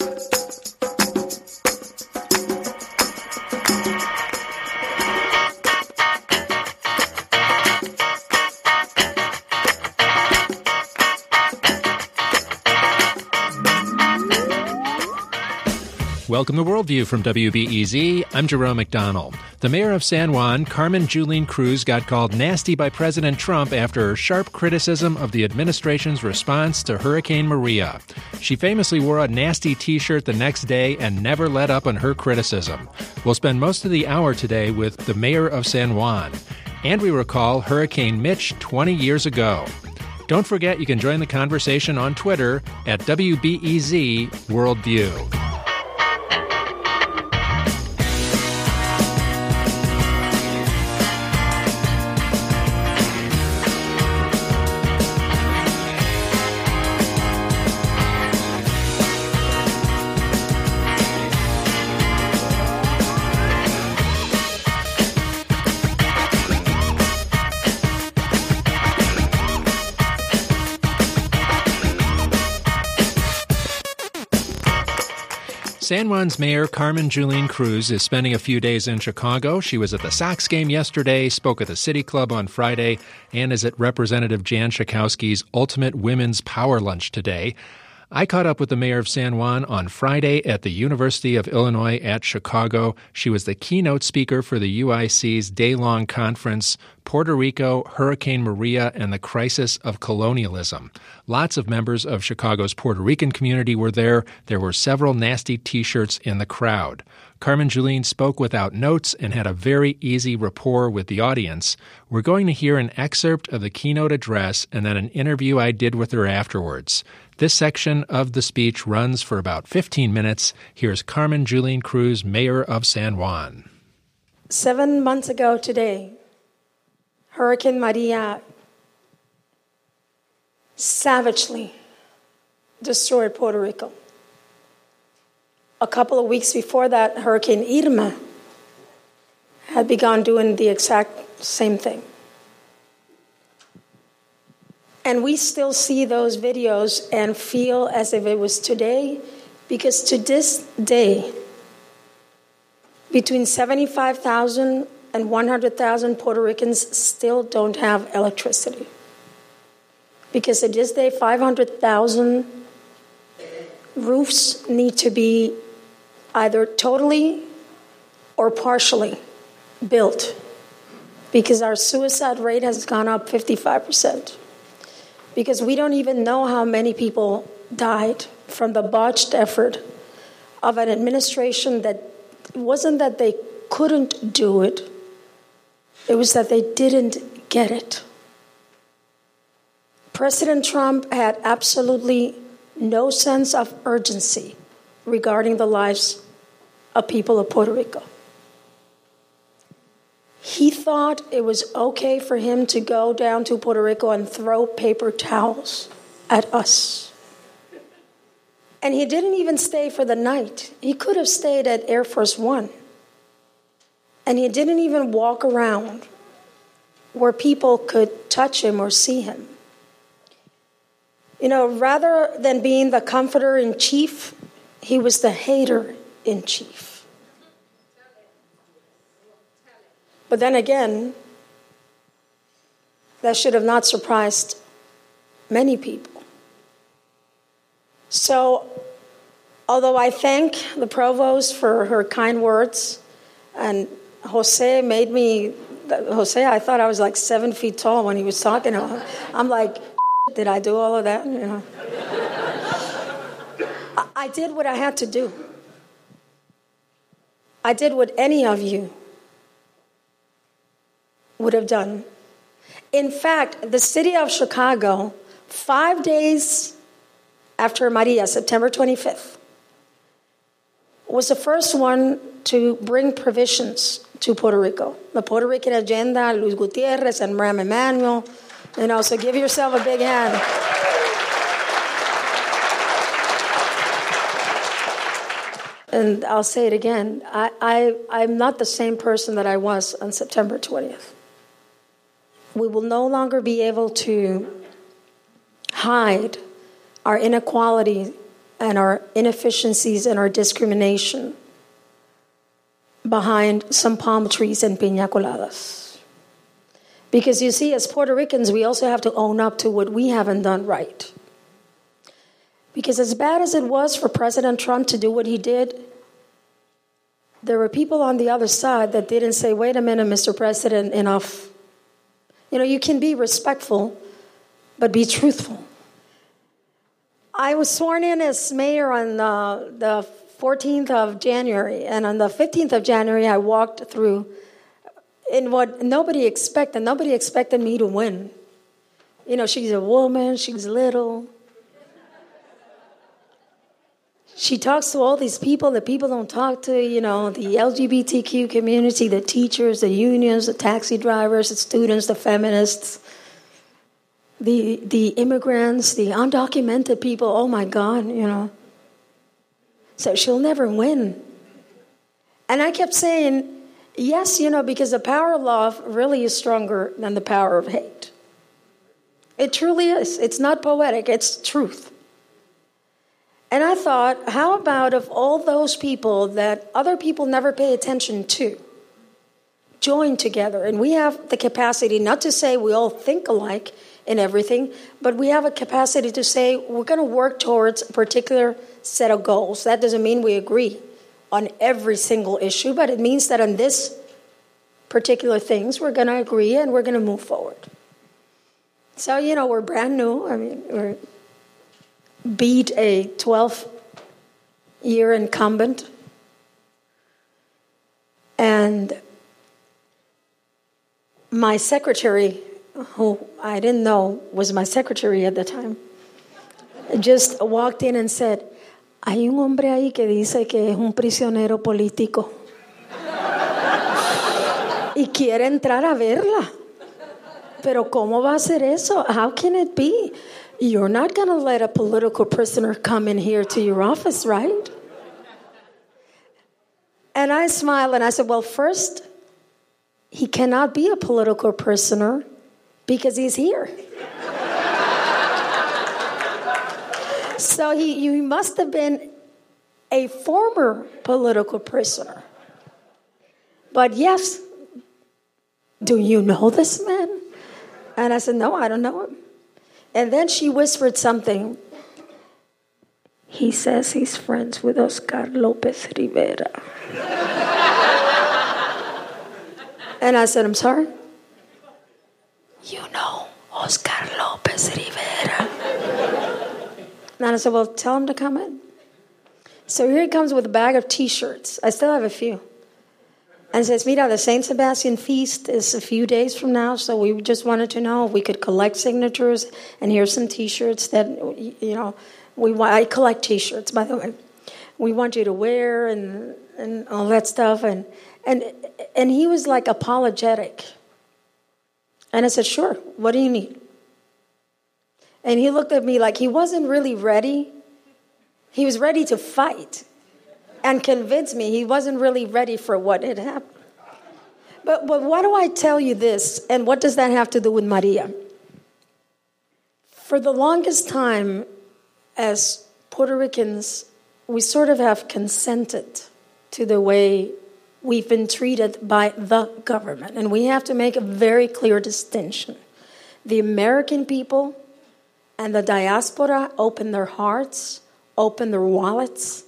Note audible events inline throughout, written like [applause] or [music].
you. Welcome to Worldview from WBEZ. I'm Jerome McDonnell. The mayor of San Juan, Carmen Yulín Cruz, got called nasty by President Trump after sharp criticism of the administration's response to Hurricane Maria. She famously wore a nasty t shirt the next day and never let up on her criticism. We'll spend most of the hour today with the mayor of San Juan. And we recall Hurricane Mitch 20 years ago. Don't forget you can join the conversation on Twitter at WBEZ Worldview. San Juan's Mayor Carmen Yulín Cruz is spending a few days in Chicago. She was at the Sox game yesterday, spoke at the City Club on Friday, and is at Representative Jan Schakowsky's Ultimate Women's Power Lunch today. I caught up with the mayor of San Juan on Friday at the University of Illinois at Chicago. She was the keynote speaker for the UIC's day long conference, Puerto Rico, Hurricane Maria, and the Crisis of Colonialism. Lots of members of Chicago's Puerto Rican community were there. There were several nasty t shirts in the crowd. Carmen Yulín spoke without notes and had a very easy rapport with the audience. We're going to hear an excerpt of the keynote address and then an interview I did with her afterwards. This section of the speech runs for about 15 minutes. Here's Carmen Yulín Cruz, Mayor of San Juan. Seven months ago today, Hurricane Maria savagely destroyed Puerto Rico. A couple of weeks before that, Hurricane Irma had begun doing the exact same thing. And we still see those videos and feel as if it was today, because to this day, between 75,000 and 100,000 Puerto Ricans still don't have electricity. Because to this day, 500,000 roofs need to be either totally or partially built because our suicide rate has gone up 55% because we don't even know how many people died from the botched effort of an administration that wasn't that they couldn't do it, it was that they didn't get it. President Trump had absolutely no sense of urgency regarding the lives of people of Puerto Rico. He thought it was okay for him to go down to Puerto Rico and throw paper towels at us. And he didn't even stay for the night. He could have stayed at Air Force One. And he didn't even walk around where people could touch him or see him. You know, rather than being the comforter in chief, he was the hater in chief. But then again, that should have not surprised many people. So, although I thank the provost for her kind words, and Jose made me, Jose, I thought I was like seven feet tall when he was talking. I'm like, did I do all of that? You know. I did what I had to do. I did what any of you would have done. In fact, the city of Chicago, five days after Maria, September 25th, was the first one to bring provisions to Puerto Rico. The Puerto Rican agenda, Luis Gutierrez and Rahm Emanuel. You know, so give yourself a big hand. And I'll say it again I, I, I'm not the same person that I was on September 20th we will no longer be able to hide our inequality and our inefficiencies and our discrimination behind some palm trees and piña coladas. Because you see, as Puerto Ricans, we also have to own up to what we haven't done right. Because as bad as it was for President Trump to do what he did, there were people on the other side that didn't say, wait a minute, Mr. President, enough. You know, you can be respectful, but be truthful. I was sworn in as mayor on uh, the, the 14th of January, and on the 15th of January, I walked through in what nobody expected. Nobody expected me to win. You know, she's a woman, she's little. She talks to all these people that people don't talk to, you know, the LGBTQ community, the teachers, the unions, the taxi drivers, the students, the feminists, the, the immigrants, the undocumented people. Oh my God, you know. So she'll never win. And I kept saying, yes, you know, because the power of love really is stronger than the power of hate. It truly is. It's not poetic, it's truth. And I thought, how about if all those people that other people never pay attention to join together? And we have the capacity not to say we all think alike in everything, but we have a capacity to say we're going to work towards a particular set of goals. That doesn't mean we agree on every single issue, but it means that on this particular things we're going to agree and we're going to move forward. So, you know, we're brand new. I mean, we're beat a 12 year incumbent. And my secretary, who I didn't know was my secretary at the time, just walked in and said, Hay un hombre ahí que dice que es un prisionero político y quiere entrar a verla. Pero ¿cómo va a ser eso? How can it be? You're not going to let a political prisoner come in here to your office, right? And I smiled and I said, Well, first, he cannot be a political prisoner because he's here. So he, he must have been a former political prisoner. But yes, do you know this man? And I said, No, I don't know him. And then she whispered something. He says he's friends with Oscar Lopez Rivera. [laughs] and I said, I'm sorry? You know Oscar Lopez Rivera. And I said, Well, tell him to come in. So here he comes with a bag of t shirts. I still have a few and says, Mira, the St. Sebastian feast is a few days from now, so we just wanted to know if we could collect signatures, and here's some T-shirts that you know we want. I collect T-shirts, by the way. We want you to wear and and all that stuff, and and and he was like apologetic, and I said, sure. What do you need? And he looked at me like he wasn't really ready. He was ready to fight and convince me he wasn't really ready for what had happened. But, but why do I tell you this, and what does that have to do with Maria? For the longest time, as Puerto Ricans, we sort of have consented to the way we've been treated by the government. And we have to make a very clear distinction. The American people and the diaspora open their hearts, open their wallets,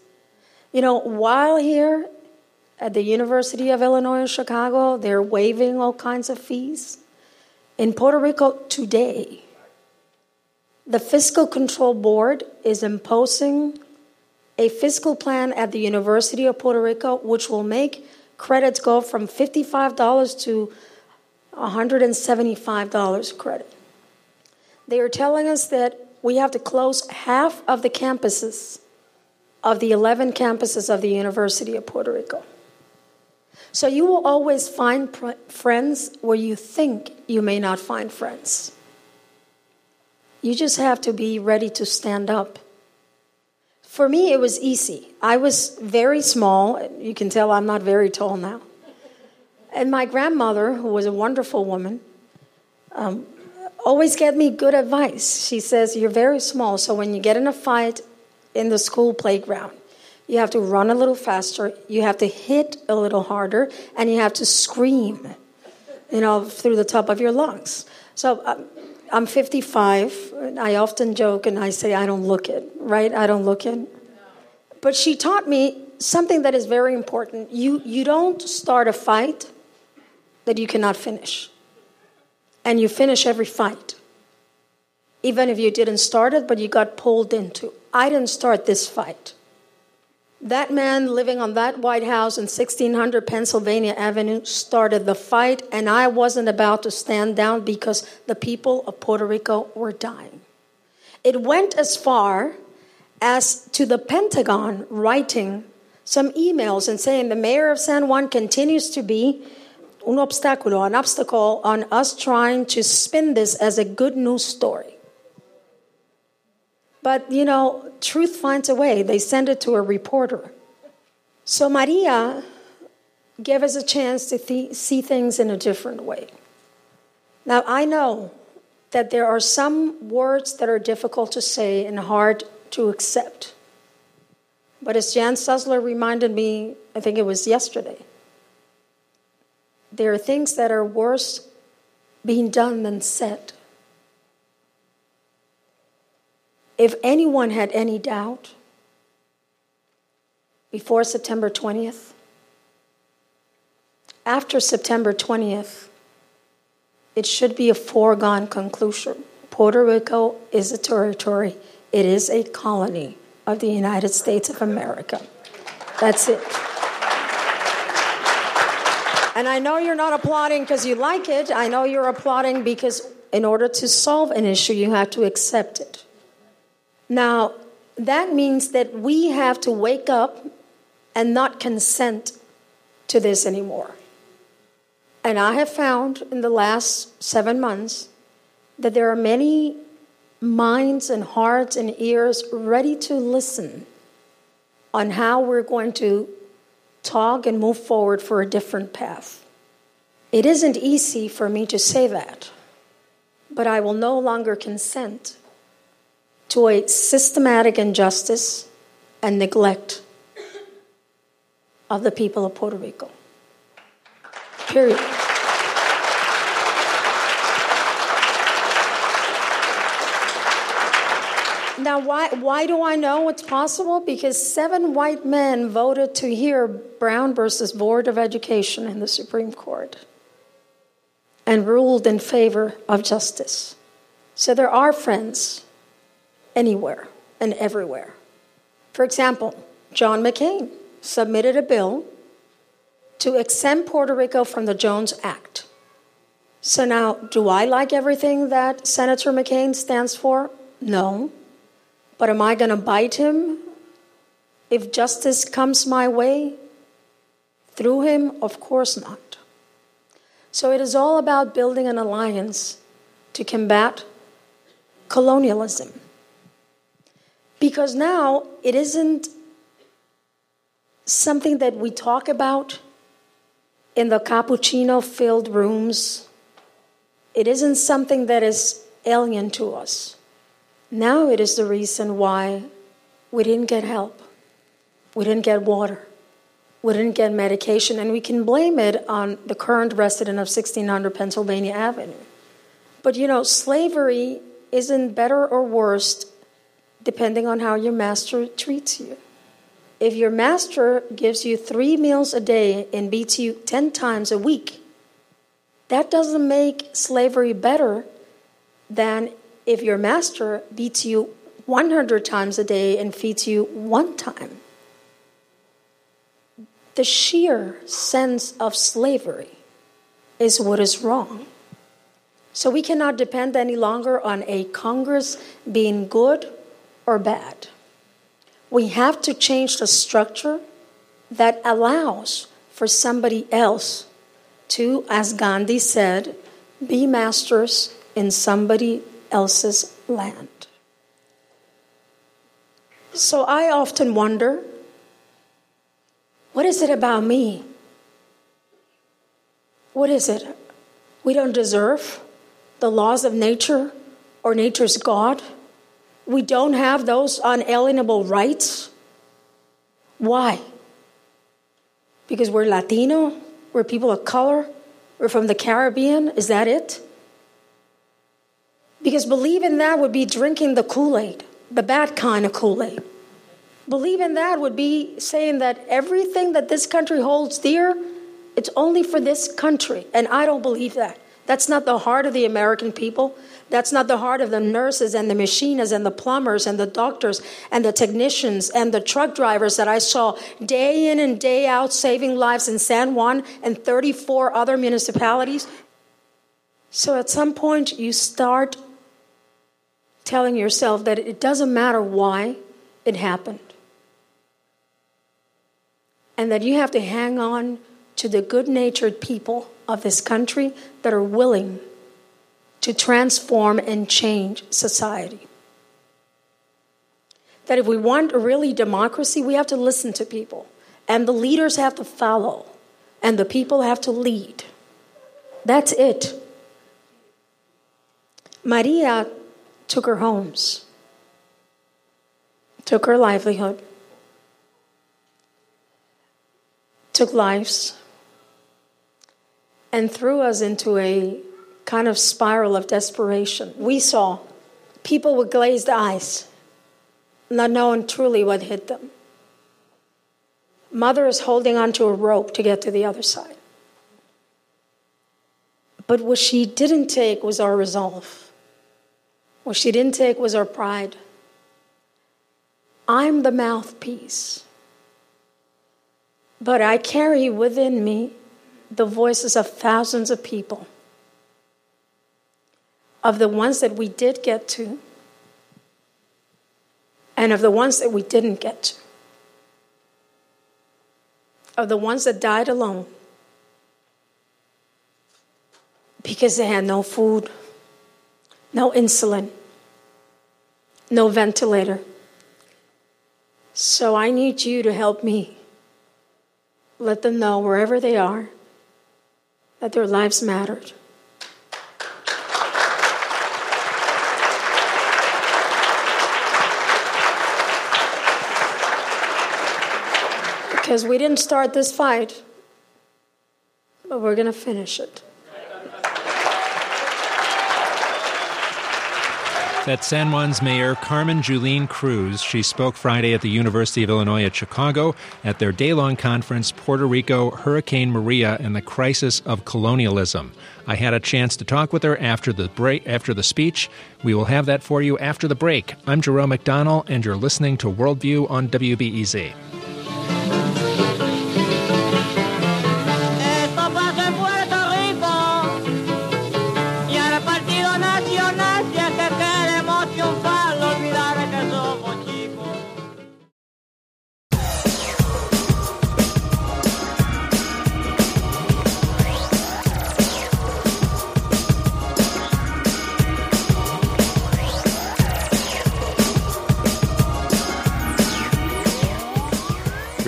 you know, while here at the University of Illinois in Chicago, they're waiving all kinds of fees. In Puerto Rico today, the Fiscal Control Board is imposing a fiscal plan at the University of Puerto Rico, which will make credits go from $55 to $175 credit. They are telling us that we have to close half of the campuses of the 11 campuses of the University of Puerto Rico. So you will always find pr- friends where you think you may not find friends. You just have to be ready to stand up. For me, it was easy. I was very small. You can tell I'm not very tall now. And my grandmother, who was a wonderful woman, um, always gave me good advice. She says, You're very small, so when you get in a fight, in the school playground. You have to run a little faster, you have to hit a little harder, and you have to scream, you know, through the top of your lungs. So um, I'm 55. I often joke and I say, I don't look it, right? I don't look it. But she taught me something that is very important. You, you don't start a fight that you cannot finish. And you finish every fight. Even if you didn't start it, but you got pulled into. I didn't start this fight. That man living on that White House in 1600 Pennsylvania Avenue started the fight, and I wasn't about to stand down because the people of Puerto Rico were dying. It went as far as to the Pentagon writing some emails and saying the mayor of San Juan continues to be un obstáculo, an obstacle on us trying to spin this as a good news story. But, you know, truth finds a way. They send it to a reporter. So Maria gave us a chance to th- see things in a different way. Now, I know that there are some words that are difficult to say and hard to accept. But as Jan Sussler reminded me, I think it was yesterday, there are things that are worse being done than said. If anyone had any doubt before September 20th, after September 20th, it should be a foregone conclusion. Puerto Rico is a territory, it is a colony of the United States of America. That's it. And I know you're not applauding because you like it. I know you're applauding because in order to solve an issue, you have to accept it. Now, that means that we have to wake up and not consent to this anymore. And I have found in the last seven months that there are many minds and hearts and ears ready to listen on how we're going to talk and move forward for a different path. It isn't easy for me to say that, but I will no longer consent to a systematic injustice and neglect of the people of Puerto Rico. Period. Now, why, why do I know it's possible? Because seven white men voted to hear Brown versus Board of Education in the Supreme Court and ruled in favor of justice. So there are friends anywhere and everywhere. For example, John McCain submitted a bill to exempt Puerto Rico from the Jones Act. So now, do I like everything that Senator McCain stands for? No. But am I going to bite him if justice comes my way? Through him? Of course not. So it is all about building an alliance to combat colonialism. Because now it isn't something that we talk about in the cappuccino filled rooms. It isn't something that is alien to us. Now it is the reason why we didn't get help, we didn't get water, we didn't get medication, and we can blame it on the current resident of 1600 Pennsylvania Avenue. But you know, slavery isn't better or worse depending on how your master treats you. If your master gives you three meals a day and beats you 10 times a week, that doesn't make slavery better than if your master beats you 100 times a day and feeds you one time. The sheer sense of slavery is what is wrong. So we cannot depend any longer on a Congress being good or bad. We have to change the structure that allows for somebody else to, as Gandhi said, be masters in somebody else's land. So I often wonder what is it about me? What is it? We don't deserve the laws of nature or nature's God? We don't have those unalienable rights. Why? Because we're Latino? We're people of color? We're from the Caribbean? Is that it? Because believing that would be drinking the Kool Aid, the bad kind of Kool Aid. Believing that would be saying that everything that this country holds dear, it's only for this country. And I don't believe that. That's not the heart of the American people. That's not the heart of the nurses and the machinists and the plumbers and the doctors and the technicians and the truck drivers that I saw day in and day out saving lives in San Juan and 34 other municipalities. So at some point, you start telling yourself that it doesn't matter why it happened. And that you have to hang on to the good natured people of this country that are willing to transform and change society. That if we want a really democracy, we have to listen to people, and the leaders have to follow, and the people have to lead. That's it. Maria took her homes, took her livelihood, took lives, and threw us into a kind of spiral of desperation. We saw people with glazed eyes, not knowing truly what hit them. Mother is holding onto a rope to get to the other side. But what she didn't take was our resolve. What she didn't take was our pride. I'm the mouthpiece. But I carry within me the voices of thousands of people of the ones that we did get to and of the ones that we didn't get to, of the ones that died alone because they had no food, no insulin, no ventilator. So I need you to help me let them know wherever they are that their lives mattered. because we didn't start this fight, but we're going to finish it. That's San Juan's Mayor Carmen Yulín Cruz. She spoke Friday at the University of Illinois at Chicago at their day long conference, Puerto Rico, Hurricane Maria, and the Crisis of Colonialism. I had a chance to talk with her after the break after the speech. We will have that for you after the break. I'm Jerome McDonnell, and you're listening to Worldview on WBEZ.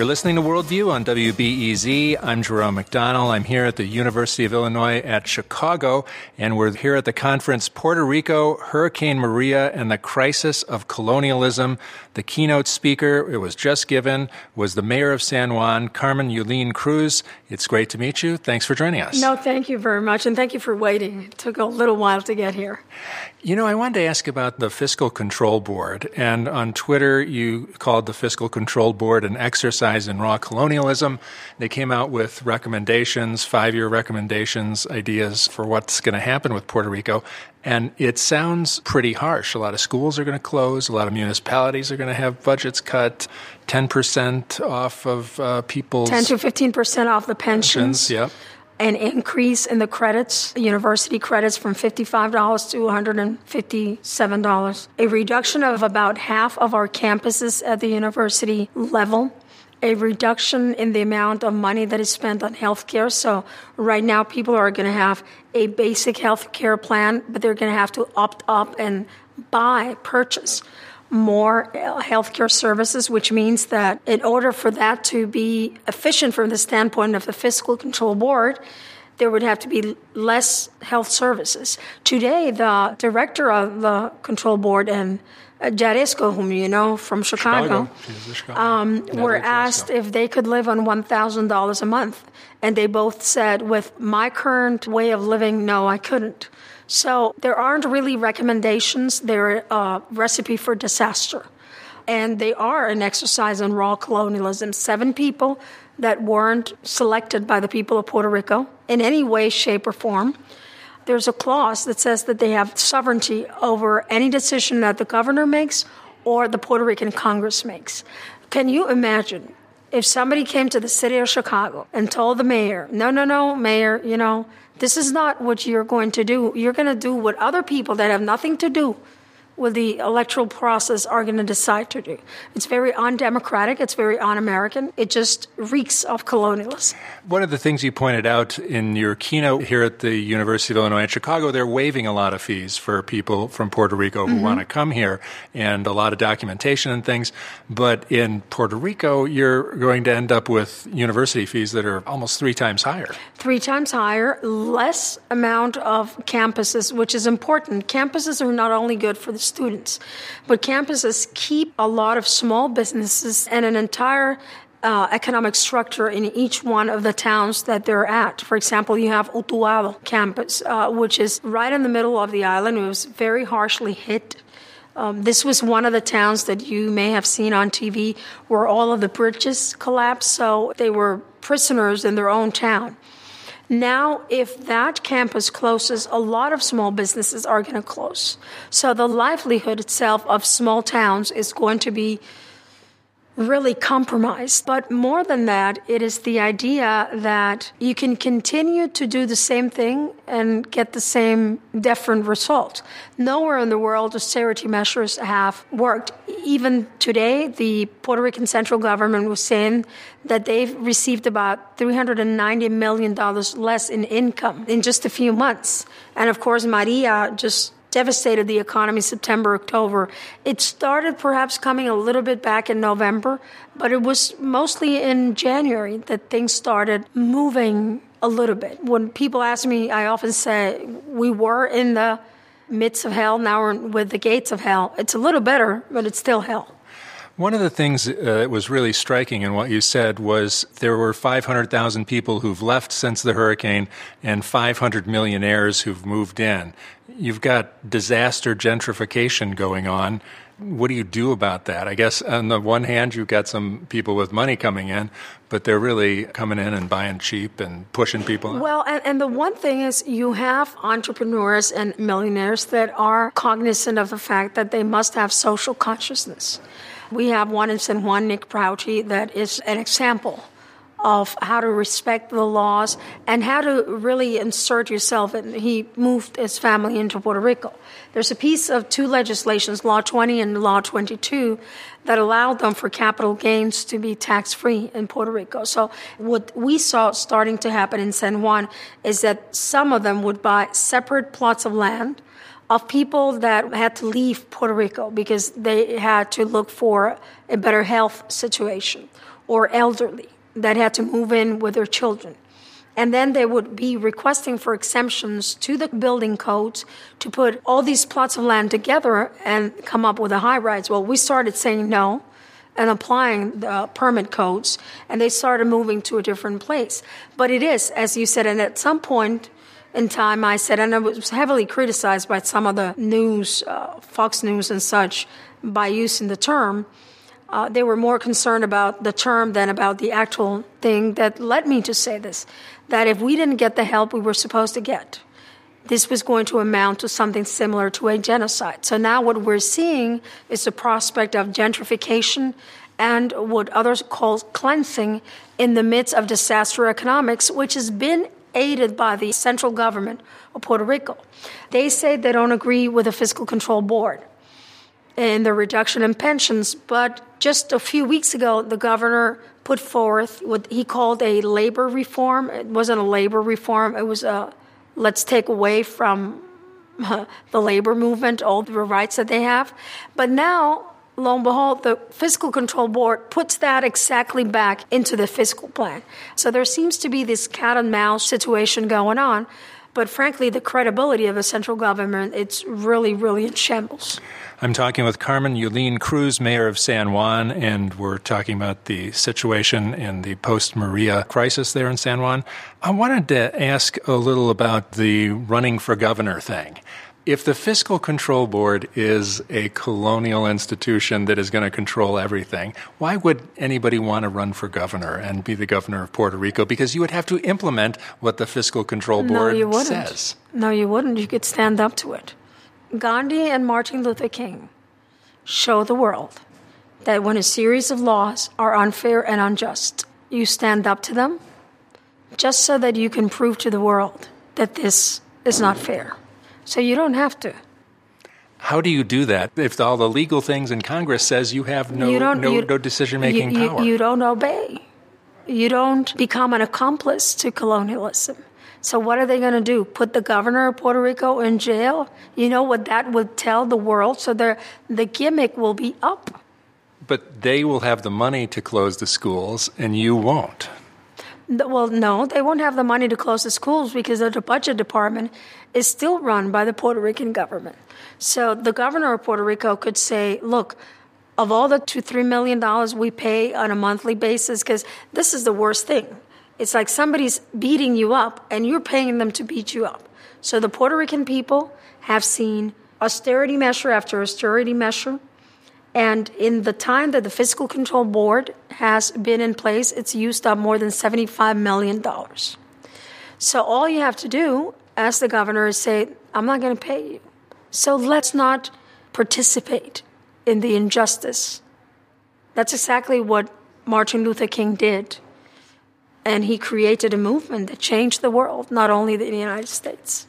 You're listening to Worldview on WBEZ. I'm Jerome McDonnell. I'm here at the University of Illinois at Chicago, and we're here at the conference Puerto Rico, Hurricane Maria, and the Crisis of Colonialism. The keynote speaker, it was just given, was the mayor of San Juan, Carmen Yulín Cruz. It's great to meet you. Thanks for joining us. No, thank you very much, and thank you for waiting. It took a little while to get here. You know, I wanted to ask about the Fiscal Control Board, and on Twitter, you called the Fiscal Control Board an exercise in raw colonialism. They came out with recommendations, five year recommendations, ideas for what's going to happen with Puerto Rico. And it sounds pretty harsh. A lot of schools are going to close, a lot of municipalities are going to have budgets cut, 10% off of uh, people's. 10 to 15% off the pensions. pensions yep an increase in the credits, university credits from $55 to $157, a reduction of about half of our campuses at the university level, a reduction in the amount of money that is spent on healthcare. So right now, people are going to have a basic healthcare plan, but they're going to have to opt up and buy, purchase more healthcare services, which means that in order for that to be efficient from the standpoint of the fiscal control board, there would have to be less health services. Today, the director of the control board and uh, Jaresko, whom you know from Chicago, Chicago. Um, were asked if they could live on $1,000 a month. And they both said, with my current way of living, no, I couldn't. So there aren't really recommendations. They're a recipe for disaster. And they are an exercise in raw colonialism. Seven people that weren't selected by the people of Puerto Rico in any way, shape, or form there's a clause that says that they have sovereignty over any decision that the governor makes or the Puerto Rican Congress makes. Can you imagine if somebody came to the city of Chicago and told the mayor, no, no, no, mayor, you know, this is not what you're going to do. You're going to do what other people that have nothing to do with the electoral process are going to decide to do. It's very undemocratic, it's very un American, it just reeks of colonialism. One of the things you pointed out in your keynote here at the University of Illinois in Chicago, they're waiving a lot of fees for people from Puerto Rico who mm-hmm. want to come here and a lot of documentation and things. But in Puerto Rico, you're going to end up with university fees that are almost three times higher. Three times higher, less amount of campuses, which is important. Campuses are not only good for the students. But campuses keep a lot of small businesses and an entire uh, economic structure in each one of the towns that they're at. For example, you have Utuado campus, uh, which is right in the middle of the island. It was very harshly hit. Um, this was one of the towns that you may have seen on TV where all of the bridges collapsed, so they were prisoners in their own town. Now, if that campus closes, a lot of small businesses are going to close. So the livelihood itself of small towns is going to be really compromised. But more than that, it is the idea that you can continue to do the same thing and get the same different result. Nowhere in the world austerity measures have worked. Even today, the Puerto Rican central government was saying that they've received about $390 million less in income in just a few months. And of course, Maria just devastated the economy September, October. It started perhaps coming a little bit back in November, but it was mostly in January that things started moving a little bit. When people ask me, I often say, we were in the midst of hell, now we're with the gates of hell. It's a little better, but it's still hell. One of the things uh, that was really striking in what you said was there were 500,000 people who've left since the hurricane and 500 millionaires who've moved in. You've got disaster gentrification going on. What do you do about that? I guess on the one hand, you've got some people with money coming in, but they're really coming in and buying cheap and pushing people. Well, and, and the one thing is, you have entrepreneurs and millionaires that are cognizant of the fact that they must have social consciousness. We have one in San Juan, Nick Prouty, that is an example of how to respect the laws and how to really insert yourself. And he moved his family into Puerto Rico. There's a piece of two legislations, Law 20 and Law 22, that allowed them for capital gains to be tax free in Puerto Rico. So what we saw starting to happen in San Juan is that some of them would buy separate plots of land of people that had to leave Puerto Rico because they had to look for a better health situation or elderly that had to move in with their children. And then they would be requesting for exemptions to the building codes to put all these plots of land together and come up with a high rise. Well, we started saying no and applying the permit codes, and they started moving to a different place. But it is, as you said, and at some point in time, I said, and I was heavily criticized by some of the news, uh, Fox News and such, by using the term uh, they were more concerned about the term than about the actual thing that led me to say this that if we didn't get the help we were supposed to get, this was going to amount to something similar to a genocide. So now what we're seeing is the prospect of gentrification and what others call cleansing in the midst of disaster economics, which has been aided by the central government of Puerto Rico. They say they don't agree with the Fiscal Control Board and the reduction in pensions. But just a few weeks ago, the governor put forth what he called a labor reform. It wasn't a labor reform, it was a let's take away from [laughs] the labor movement all the rights that they have. But now, lo and behold, the Fiscal Control Board puts that exactly back into the fiscal plan. So there seems to be this cat and mouse situation going on. But frankly, the credibility of the central government, it's really, really in shambles. I'm talking with Carmen Yulín Cruz, mayor of San Juan, and we're talking about the situation in the post Maria crisis there in San Juan. I wanted to ask a little about the running for governor thing. If the Fiscal Control Board is a colonial institution that is going to control everything, why would anybody want to run for governor and be the governor of Puerto Rico? Because you would have to implement what the Fiscal Control Board no, you wouldn't. says. No, you wouldn't. You could stand up to it. Gandhi and Martin Luther King show the world that when a series of laws are unfair and unjust, you stand up to them just so that you can prove to the world that this is not fair. So you don't have to. How do you do that if all the legal things in Congress says you have no, You no, no decision making you, you- power? You don't obey. You don't become an accomplice to colonialism. So what are they going to do? Put the governor of Puerto Rico in jail? You know what that would tell the world? So the the gimmick will be up. but they will have the money to close the schools, and you won't. Well, no, they won't have the money to close the schools because the budget department is still run by the Puerto Rican government. So the governor of Puerto Rico could say, look, of all the two, three million dollars we pay on a monthly basis, because this is the worst thing. It's like somebody's beating you up and you're paying them to beat you up. So the Puerto Rican people have seen austerity measure after austerity measure. And in the time that the Fiscal Control Board has been in place, it's used up more than $75 million. So all you have to do as the governor is say, I'm not going to pay you. So let's not participate in the injustice. That's exactly what Martin Luther King did. And he created a movement that changed the world, not only the United States.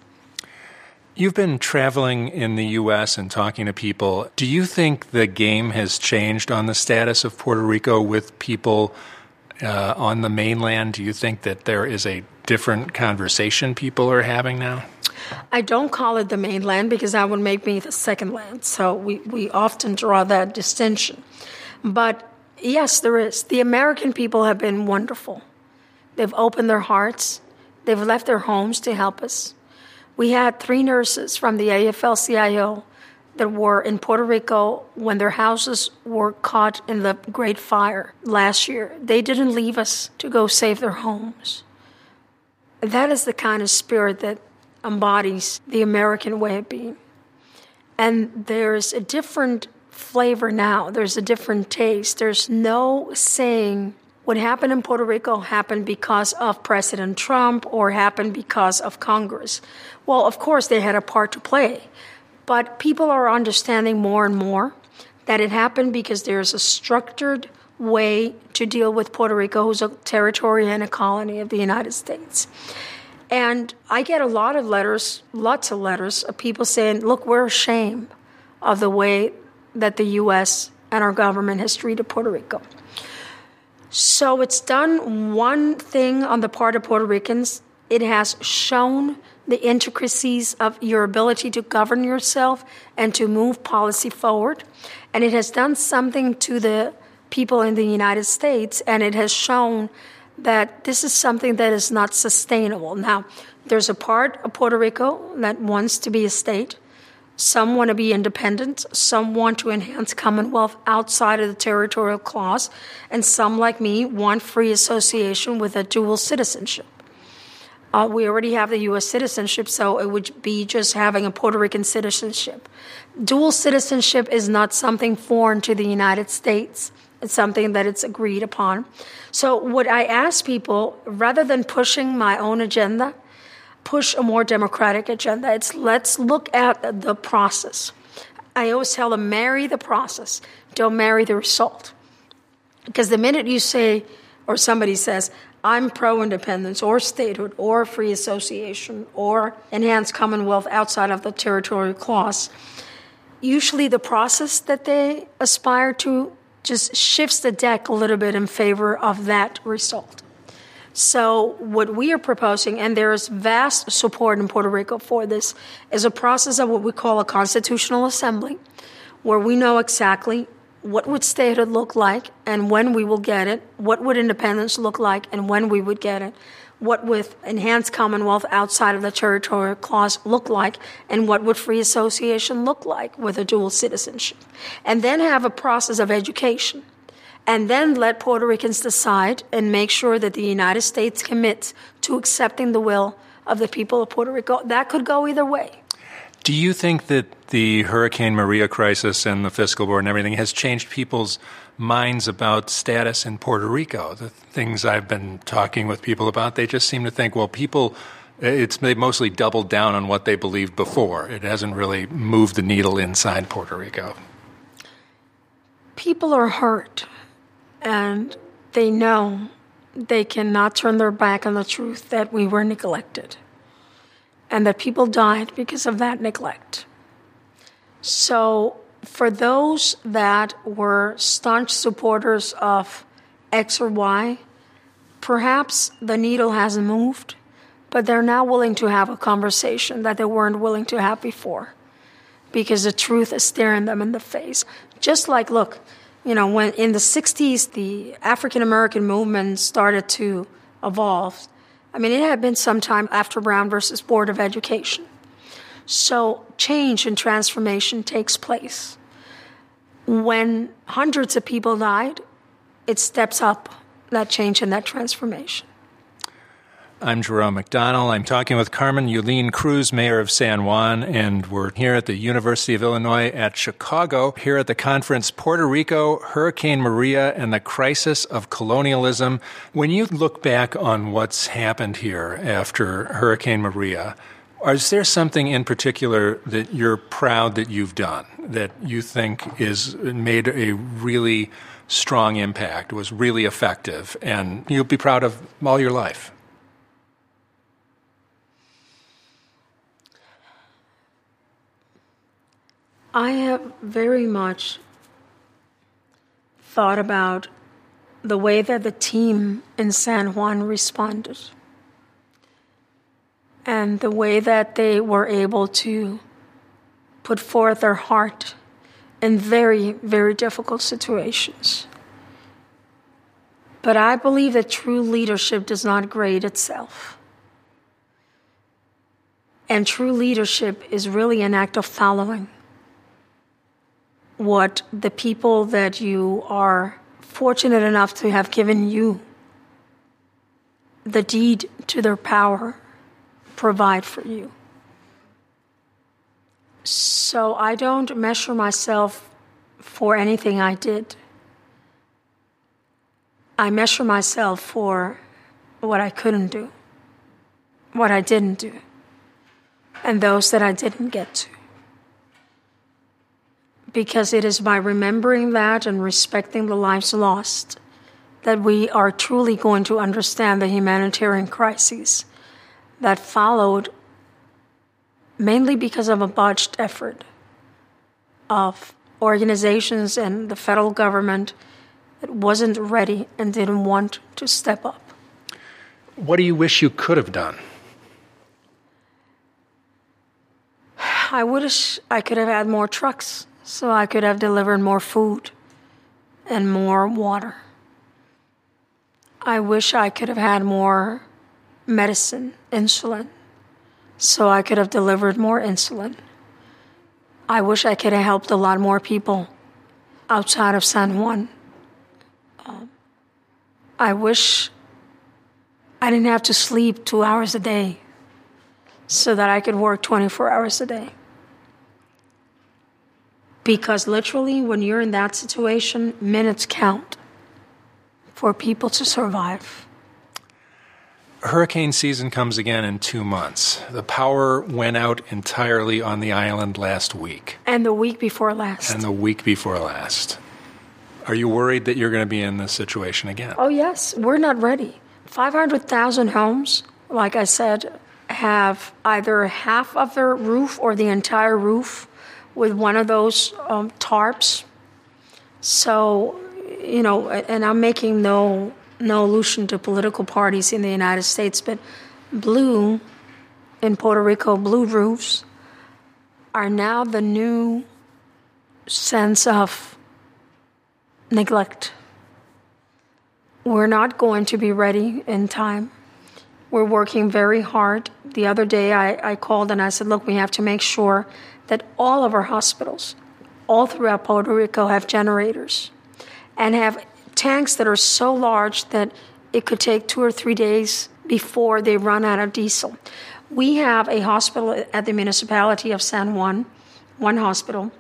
You've been traveling in the U.S. and talking to people. Do you think the game has changed on the status of Puerto Rico with people uh, on the mainland? Do you think that there is a different conversation people are having now? I don't call it the mainland because that would make me the second land. So we, we often draw that distinction. But yes, there is. The American people have been wonderful. They've opened their hearts, they've left their homes to help us. We had three nurses from the AFL CIO that were in Puerto Rico when their houses were caught in the Great Fire last year. They didn't leave us to go save their homes. That is the kind of spirit that embodies the American way of being. And there's a different flavor now, there's a different taste. There's no saying what happened in Puerto Rico happened because of President Trump or happened because of Congress. Well, of course, they had a part to play, but people are understanding more and more that it happened because there's a structured way to deal with Puerto Rico, who's a territory and a colony of the United States. And I get a lot of letters, lots of letters of people saying, look, we're ashamed of the way that the U.S. and our government has treated Puerto Rico. So it's done one thing on the part of Puerto Ricans. It has shown the intricacies of your ability to govern yourself and to move policy forward. And it has done something to the people in the United States, and it has shown that this is something that is not sustainable. Now, there's a part of Puerto Rico that wants to be a state. Some want to be independent, some want to enhance Commonwealth outside of the territorial clause, and some, like me, want free association with a dual citizenship. Uh, we already have the U.S. citizenship, so it would be just having a Puerto Rican citizenship. Dual citizenship is not something foreign to the United States. It's something that it's agreed upon. So, what I ask people, rather than pushing my own agenda, push a more democratic agenda. It's let's look at the process. I always tell them marry the process, don't marry the result. Because the minute you say, or somebody says, I'm pro independence or statehood or free association or enhanced commonwealth outside of the territorial clause, usually the process that they aspire to just shifts the deck a little bit in favor of that result. So, what we are proposing, and there is vast support in Puerto Rico for this, is a process of what we call a constitutional assembly, where we know exactly what would statehood look like and when we will get it, what would independence look like and when we would get it, what would enhanced Commonwealth outside of the territorial clause look like, and what would free association look like with a dual citizenship. And then have a process of education. And then let Puerto Ricans decide and make sure that the United States commits to accepting the will of the people of Puerto Rico. That could go either way. Do you think that the Hurricane Maria crisis and the fiscal board and everything has changed people's minds about status in Puerto Rico? The things I've been talking with people about, they just seem to think, well, people, it's they mostly doubled down on what they believed before. It hasn't really moved the needle inside Puerto Rico. People are hurt, and they know they cannot turn their back on the truth that we were neglected and that people died because of that neglect. So, for those that were staunch supporters of X or Y, perhaps the needle hasn't moved, but they're now willing to have a conversation that they weren't willing to have before because the truth is staring them in the face. Just like, look, you know, when in the 60s the African American movement started to evolve, I mean, it had been some time after Brown versus Board of Education. So change and transformation takes place. When hundreds of people died, it steps up that change and that transformation. I'm Jerome McDonnell. I'm talking with Carmen Yulín Cruz, Mayor of San Juan, and we're here at the University of Illinois at Chicago, here at the conference Puerto Rico, Hurricane Maria, and the Crisis of Colonialism. When you look back on what's happened here after Hurricane Maria, is there something in particular that you're proud that you've done that you think is made a really strong impact, was really effective, and you'll be proud of all your life? I have very much thought about the way that the team in San Juan responded and the way that they were able to put forth their heart in very, very difficult situations. But I believe that true leadership does not grade itself. And true leadership is really an act of following what the people that you are fortunate enough to have given you the deed to their power provide for you. So I don't measure myself for anything I did. I measure myself for what I couldn't do, what I didn't do, and those that I didn't get to because it is by remembering that and respecting the lives lost that we are truly going to understand the humanitarian crises that followed mainly because of a botched effort of organizations and the federal government that wasn't ready and didn't want to step up. What do you wish you could have done? [sighs] I wish I could have had more trucks so I could have delivered more food and more water. I wish I could have had more medicine, insulin, so I could have delivered more insulin. I wish I could have helped a lot more people outside of San Juan. Um, I wish I didn't have to sleep two hours a day so that I could work 24 hours a day. Because literally, when you're in that situation, minutes count for people to survive. Hurricane season comes again in two months. The power went out entirely on the island last week. And the week before last. And the week before last. Are you worried that you're going to be in this situation again? Oh, yes. We're not ready. 500,000 homes, like I said, have either half of their roof or the entire roof with one of those um, tarps. So, you know, and I'm making no no allusion to political parties in the United States, but blue in Puerto Rico, blue roofs are now the new sense of neglect. We're not going to be ready in time. We're working very hard. The other day I, I called and I said, look, we have to make sure that all of our hospitals, all throughout Puerto Rico, have generators and have tanks that are so large that it could take two or three days before they run out of diesel. We have a hospital at the municipality of San Juan, one hospital,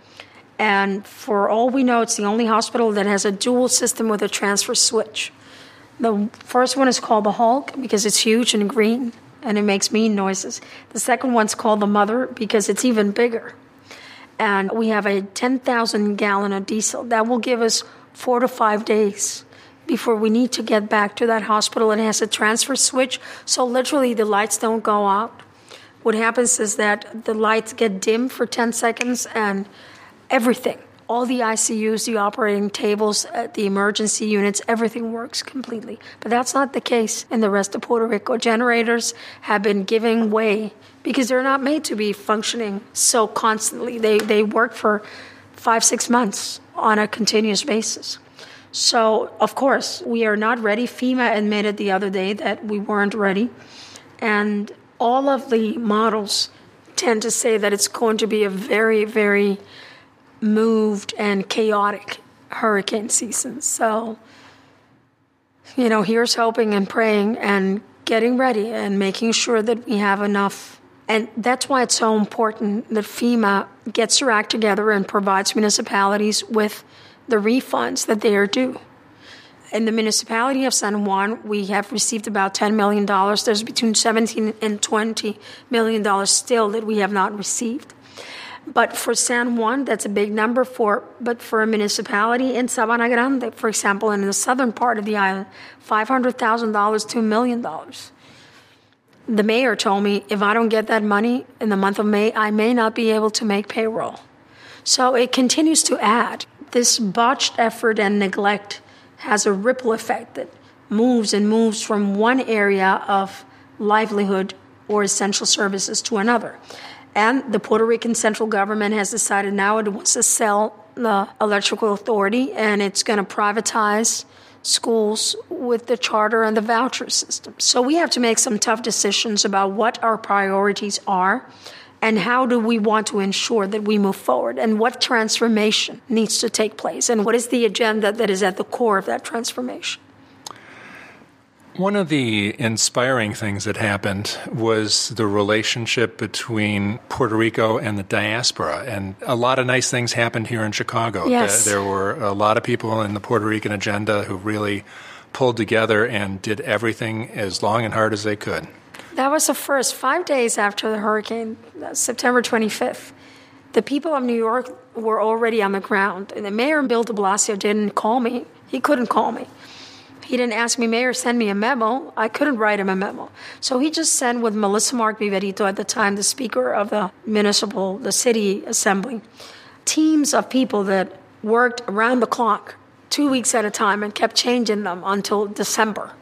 and for all we know, it's the only hospital that has a dual system with a transfer switch. The first one is called the Hulk because it's huge and green and it makes mean noises. The second one's called the Mother because it's even bigger. And we have a 10,000 gallon of diesel that will give us four to five days before we need to get back to that hospital. It has a transfer switch, so literally the lights don't go out. What happens is that the lights get dim for 10 seconds and everything all the ICUs, the operating tables, uh, the emergency units, everything works completely. But that's not the case in the rest of Puerto Rico. Generators have been giving way because they're not made to be functioning so constantly. They, they work for five, six months on a continuous basis. So, of course, we are not ready. FEMA admitted the other day that we weren't ready. And all of the models tend to say that it's going to be a very, very moved and chaotic hurricane season. So, you know, here's hoping and praying and getting ready and making sure that we have enough. And that's why it's so important that FEMA gets their act together and provides municipalities with the refunds that they are due. In the municipality of San Juan, we have received about $10 million. There's between 17 and 20 million dollars still that we have not received. But for San Juan, that's a big number for, but for a municipality in Sabana Grande, for example, in the southern part of the island, $500,000 to million dollars. The mayor told me if I don't get that money in the month of May, I may not be able to make payroll. So it continues to add. This botched effort and neglect has a ripple effect that moves and moves from one area of livelihood or essential services to another. And the Puerto Rican central government has decided now it wants to sell the electrical authority and it's going to privatize schools with the charter and the voucher system. So we have to make some tough decisions about what our priorities are and how do we want to ensure that we move forward and what transformation needs to take place and what is the agenda that is at the core of that transformation. One of the inspiring things that happened was the relationship between Puerto Rico and the diaspora. And a lot of nice things happened here in Chicago. Yes. There were a lot of people in the Puerto Rican agenda who really pulled together and did everything as long and hard as they could. That was the first five days after the hurricane, uh, September 25th. The people of New York were already on the ground. And the mayor, Bill de Blasio, didn't call me. He couldn't call me. He didn't ask me, Mayor, send me a memo. I couldn't write him a memo. So he just sent with Melissa Mark Viverito at the time, the Speaker of the municipal, the city assembly, teams of people that worked around the clock, two weeks at a time, and kept changing them until December.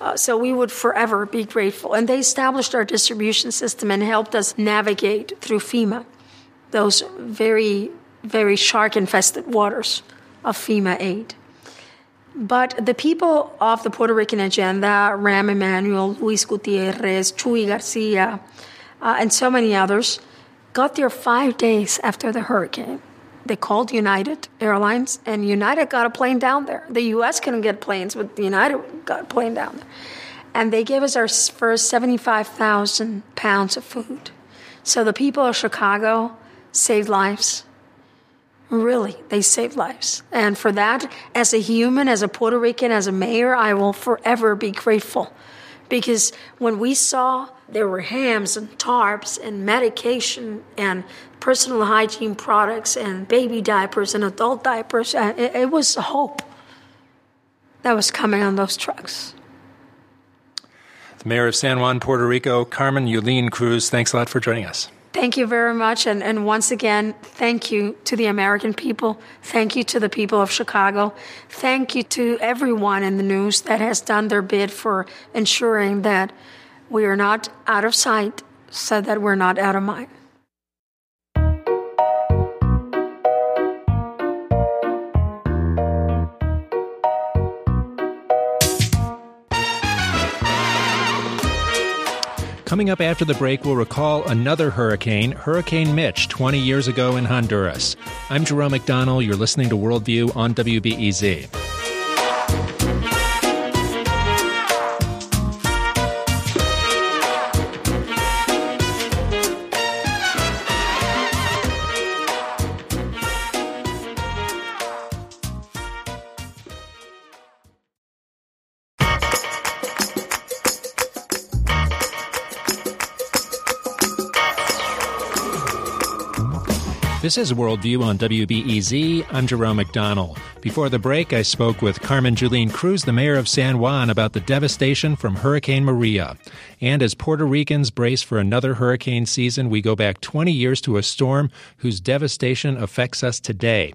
Uh, so we would forever be grateful. And they established our distribution system and helped us navigate through FEMA, those very, very shark infested waters of FEMA aid. But the people of the Puerto Rican agenda, Rahm Emanuel, Luis Gutierrez, Chuy Garcia, uh, and so many others, got there five days after the hurricane. They called United Airlines, and United got a plane down there. The U.S. couldn't get planes, but United got a plane down there. And they gave us our first 75,000 pounds of food. So the people of Chicago saved lives. Really, they save lives. And for that, as a human, as a Puerto Rican, as a mayor, I will forever be grateful. Because when we saw there were hams and tarps and medication and personal hygiene products and baby diapers and adult diapers, uh, it, it was hope that was coming on those trucks. The mayor of San Juan, Puerto Rico, Carmen Yulín Cruz, thanks a lot for joining us. Thank you very much. And, and once again, thank you to the American people. Thank you to the people of Chicago. Thank you to everyone in the news that has done their bid for ensuring that we are not out of sight so that we're not out of mind. Coming up after the break, we'll recall another hurricane, Hurricane Mitch, 20 years ago in Honduras. I'm Jerome McDonnell. You're listening to Worldview on WBEZ. This is Worldview on WBEZ. I'm Jerome McDonnell. Before the break, I spoke with Carmen Yulín Cruz, the mayor of San Juan, about the devastation from Hurricane Maria. And as Puerto Ricans brace for another hurricane season, we go back 20 years to a storm whose devastation affects us today.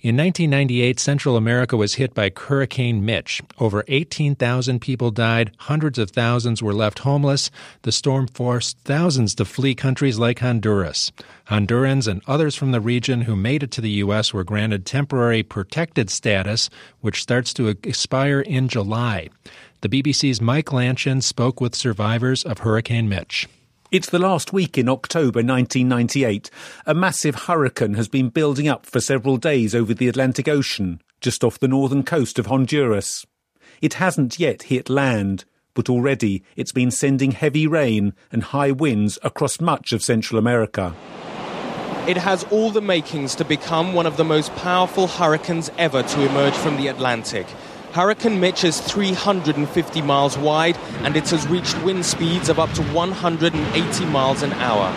In 1998, Central America was hit by Hurricane Mitch. Over 18,000 people died, hundreds of thousands were left homeless. The storm forced thousands to flee countries like Honduras. Hondurans and others from the region who made it to the U.S. were granted temporary protected status, which starts to expire in July. The BBC's Mike Lanchin spoke with survivors of Hurricane Mitch. It's the last week in October 1998. A massive hurricane has been building up for several days over the Atlantic Ocean, just off the northern coast of Honduras. It hasn't yet hit land, but already it's been sending heavy rain and high winds across much of Central America. It has all the makings to become one of the most powerful hurricanes ever to emerge from the Atlantic. Hurricane Mitch is 350 miles wide and it has reached wind speeds of up to 180 miles an hour.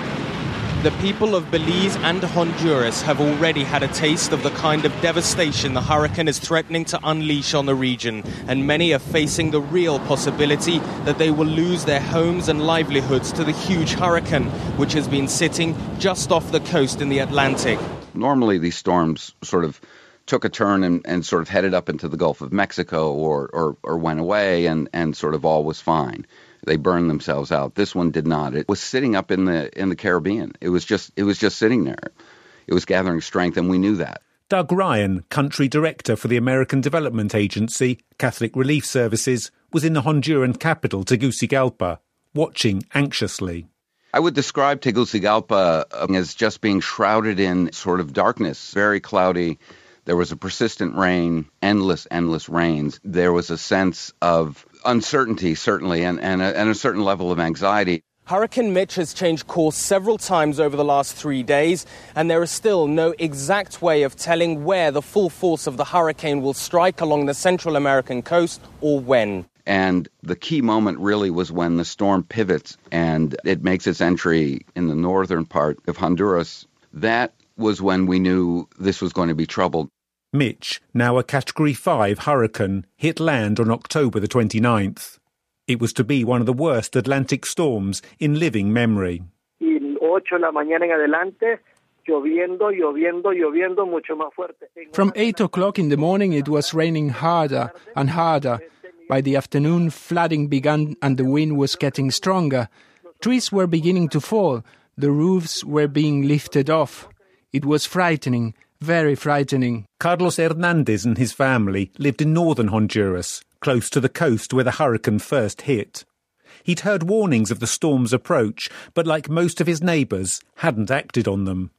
The people of Belize and Honduras have already had a taste of the kind of devastation the hurricane is threatening to unleash on the region, and many are facing the real possibility that they will lose their homes and livelihoods to the huge hurricane, which has been sitting just off the coast in the Atlantic. Normally, these storms sort of took a turn and, and sort of headed up into the Gulf of Mexico or, or, or went away and, and sort of all was fine. They burned themselves out. This one did not. It was sitting up in the in the Caribbean. It was just it was just sitting there. It was gathering strength and we knew that. Doug Ryan, country director for the American Development Agency, Catholic Relief Services, was in the Honduran capital, Tegucigalpa, watching anxiously. I would describe Tegucigalpa um, as just being shrouded in sort of darkness, very cloudy, there was a persistent rain, endless, endless rains. There was a sense of uncertainty, certainly, and, and, a, and a certain level of anxiety. Hurricane Mitch has changed course several times over the last three days, and there is still no exact way of telling where the full force of the hurricane will strike along the Central American coast or when. And the key moment really was when the storm pivots and it makes its entry in the northern part of Honduras. That was when we knew this was going to be trouble. Mitch, now a Category 5 hurricane, hit land on October the 29th. It was to be one of the worst Atlantic storms in living memory. From 8 o'clock in the morning, it was raining harder and harder. By the afternoon, flooding began and the wind was getting stronger. Trees were beginning to fall. The roofs were being lifted off. It was frightening, very frightening. Carlos Hernandez and his family lived in northern Honduras, close to the coast where the hurricane first hit. He'd heard warnings of the storm's approach, but like most of his neighbours, hadn't acted on them.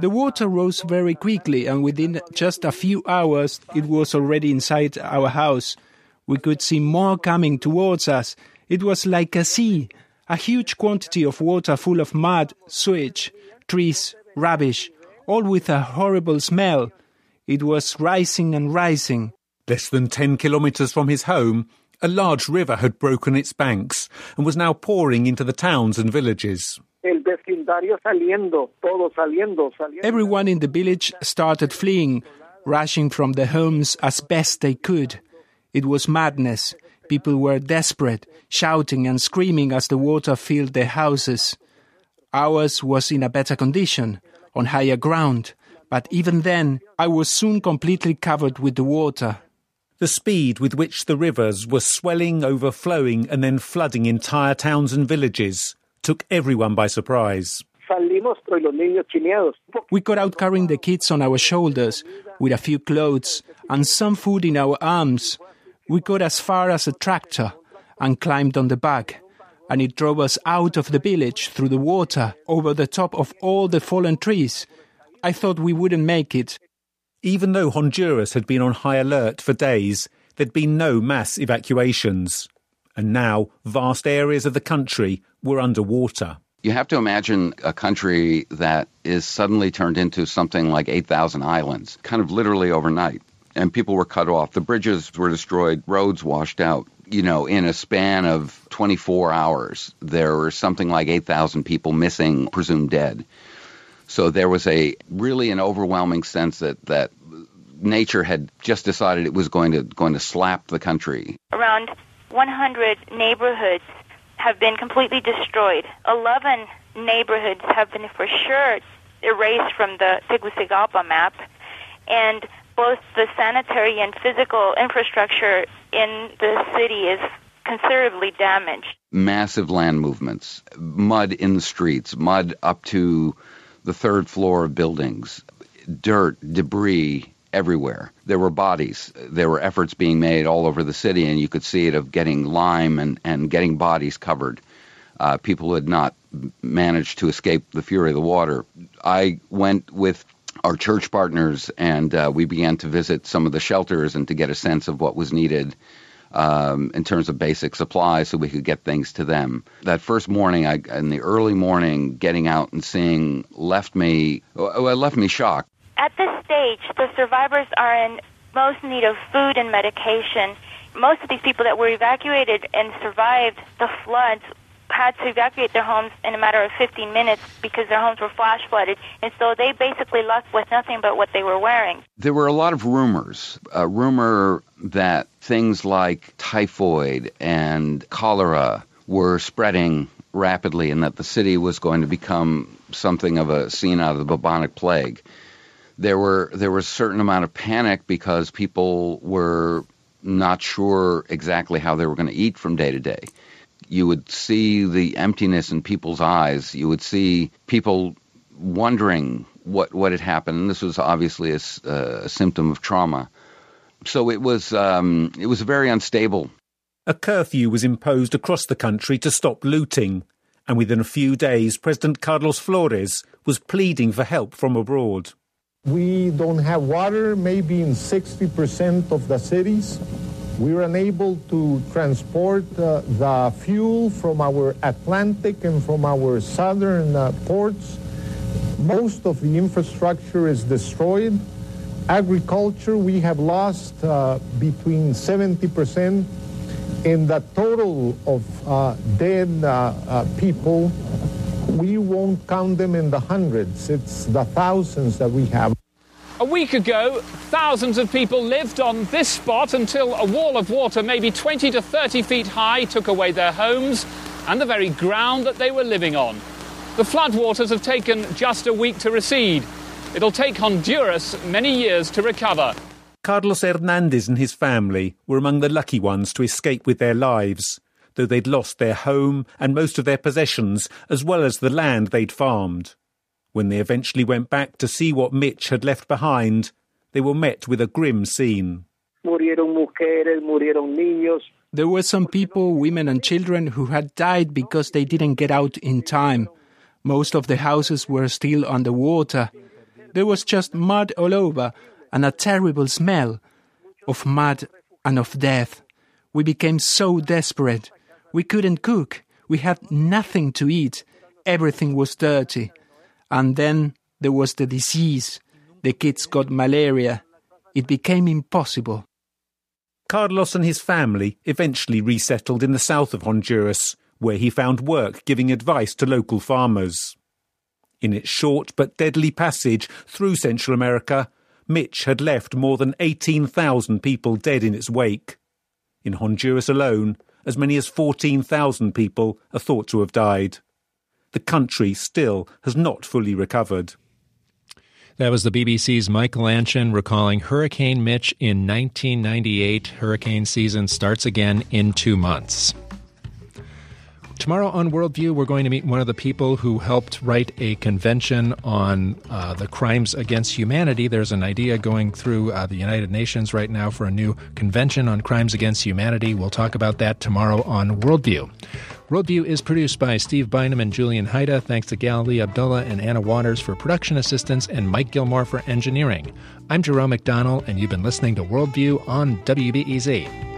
The water rose very quickly, and within just a few hours, it was already inside our house. We could see more coming towards us. It was like a sea, a huge quantity of water full of mud, sewage, trees, rubbish, all with a horrible smell. It was rising and rising. Less than 10 kilometres from his home, a large river had broken its banks and was now pouring into the towns and villages. Everyone in the village started fleeing, rushing from their homes as best they could. It was madness. People were desperate, shouting and screaming as the water filled their houses. Ours was in a better condition, on higher ground, but even then I was soon completely covered with the water. The speed with which the rivers were swelling, overflowing, and then flooding entire towns and villages took everyone by surprise. We got out carrying the kids on our shoulders, with a few clothes and some food in our arms. We got as far as a tractor and climbed on the back, and it drove us out of the village through the water over the top of all the fallen trees. I thought we wouldn't make it. Even though Honduras had been on high alert for days, there'd been no mass evacuations. And now vast areas of the country were underwater. You have to imagine a country that is suddenly turned into something like 8,000 islands, kind of literally overnight. And people were cut off. The bridges were destroyed, roads washed out. You know, in a span of 24 hours, there were something like 8,000 people missing, presumed dead. So there was a really an overwhelming sense that, that nature had just decided it was going to going to slap the country. Around 100 neighborhoods have been completely destroyed. 11 neighborhoods have been for sure erased from the Tegucigalpa map, and both the sanitary and physical infrastructure in the city is considerably damaged. Massive land movements, mud in the streets, mud up to the third floor of buildings, dirt, debris everywhere. There were bodies. There were efforts being made all over the city, and you could see it of getting lime and, and getting bodies covered. Uh, people who had not managed to escape the fury of the water. I went with our church partners, and uh, we began to visit some of the shelters and to get a sense of what was needed um, in terms of basic supplies, so we could get things to them. That first morning, I, in the early morning, getting out and seeing left me, well, left me shocked. At this stage, the survivors are in most need of food and medication. Most of these people that were evacuated and survived the floods had to evacuate their homes in a matter of 15 minutes because their homes were flash flooded. And so they basically left with nothing but what they were wearing. There were a lot of rumors. A rumor that things like typhoid and cholera were spreading rapidly and that the city was going to become something of a scene out of the bubonic plague. There were there was a certain amount of panic because people were not sure exactly how they were going to eat from day to day you would see the emptiness in people's eyes. You would see people wondering what what had happened. And this was obviously a, a symptom of trauma. So it was um, it was very unstable. A curfew was imposed across the country to stop looting, and within a few days, President Carlos Flores was pleading for help from abroad. We don't have water, maybe in 60% of the cities. We were unable to transport uh, the fuel from our Atlantic and from our southern uh, ports. Most of the infrastructure is destroyed. Agriculture, we have lost uh, between 70% in the total of uh, dead uh, uh, people. We won't count them in the hundreds. It's the thousands that we have. A week ago, thousands of people lived on this spot until a wall of water, maybe 20 to 30 feet high, took away their homes and the very ground that they were living on. The floodwaters have taken just a week to recede. It'll take Honduras many years to recover. Carlos Hernandez and his family were among the lucky ones to escape with their lives, though they'd lost their home and most of their possessions, as well as the land they'd farmed. When they eventually went back to see what Mitch had left behind, they were met with a grim scene. There were some people, women and children, who had died because they didn't get out in time. Most of the houses were still underwater. There was just mud all over and a terrible smell of mud and of death. We became so desperate. We couldn't cook. We had nothing to eat. Everything was dirty. And then there was the disease. The kids got malaria. It became impossible. Carlos and his family eventually resettled in the south of Honduras, where he found work giving advice to local farmers. In its short but deadly passage through Central America, Mitch had left more than 18,000 people dead in its wake. In Honduras alone, as many as 14,000 people are thought to have died the country still has not fully recovered. That was the BBC's Mike Lanchin recalling Hurricane Mitch in 1998. Hurricane season starts again in two months. Tomorrow on Worldview, we're going to meet one of the people who helped write a convention on uh, the crimes against humanity. There's an idea going through uh, the United Nations right now for a new convention on crimes against humanity. We'll talk about that tomorrow on Worldview. Worldview is produced by Steve Bynum and Julian Hayda. Thanks to Galilee Abdullah and Anna Waters for production assistance and Mike Gilmore for engineering. I'm Jerome McDonnell, and you've been listening to Worldview on WBEZ.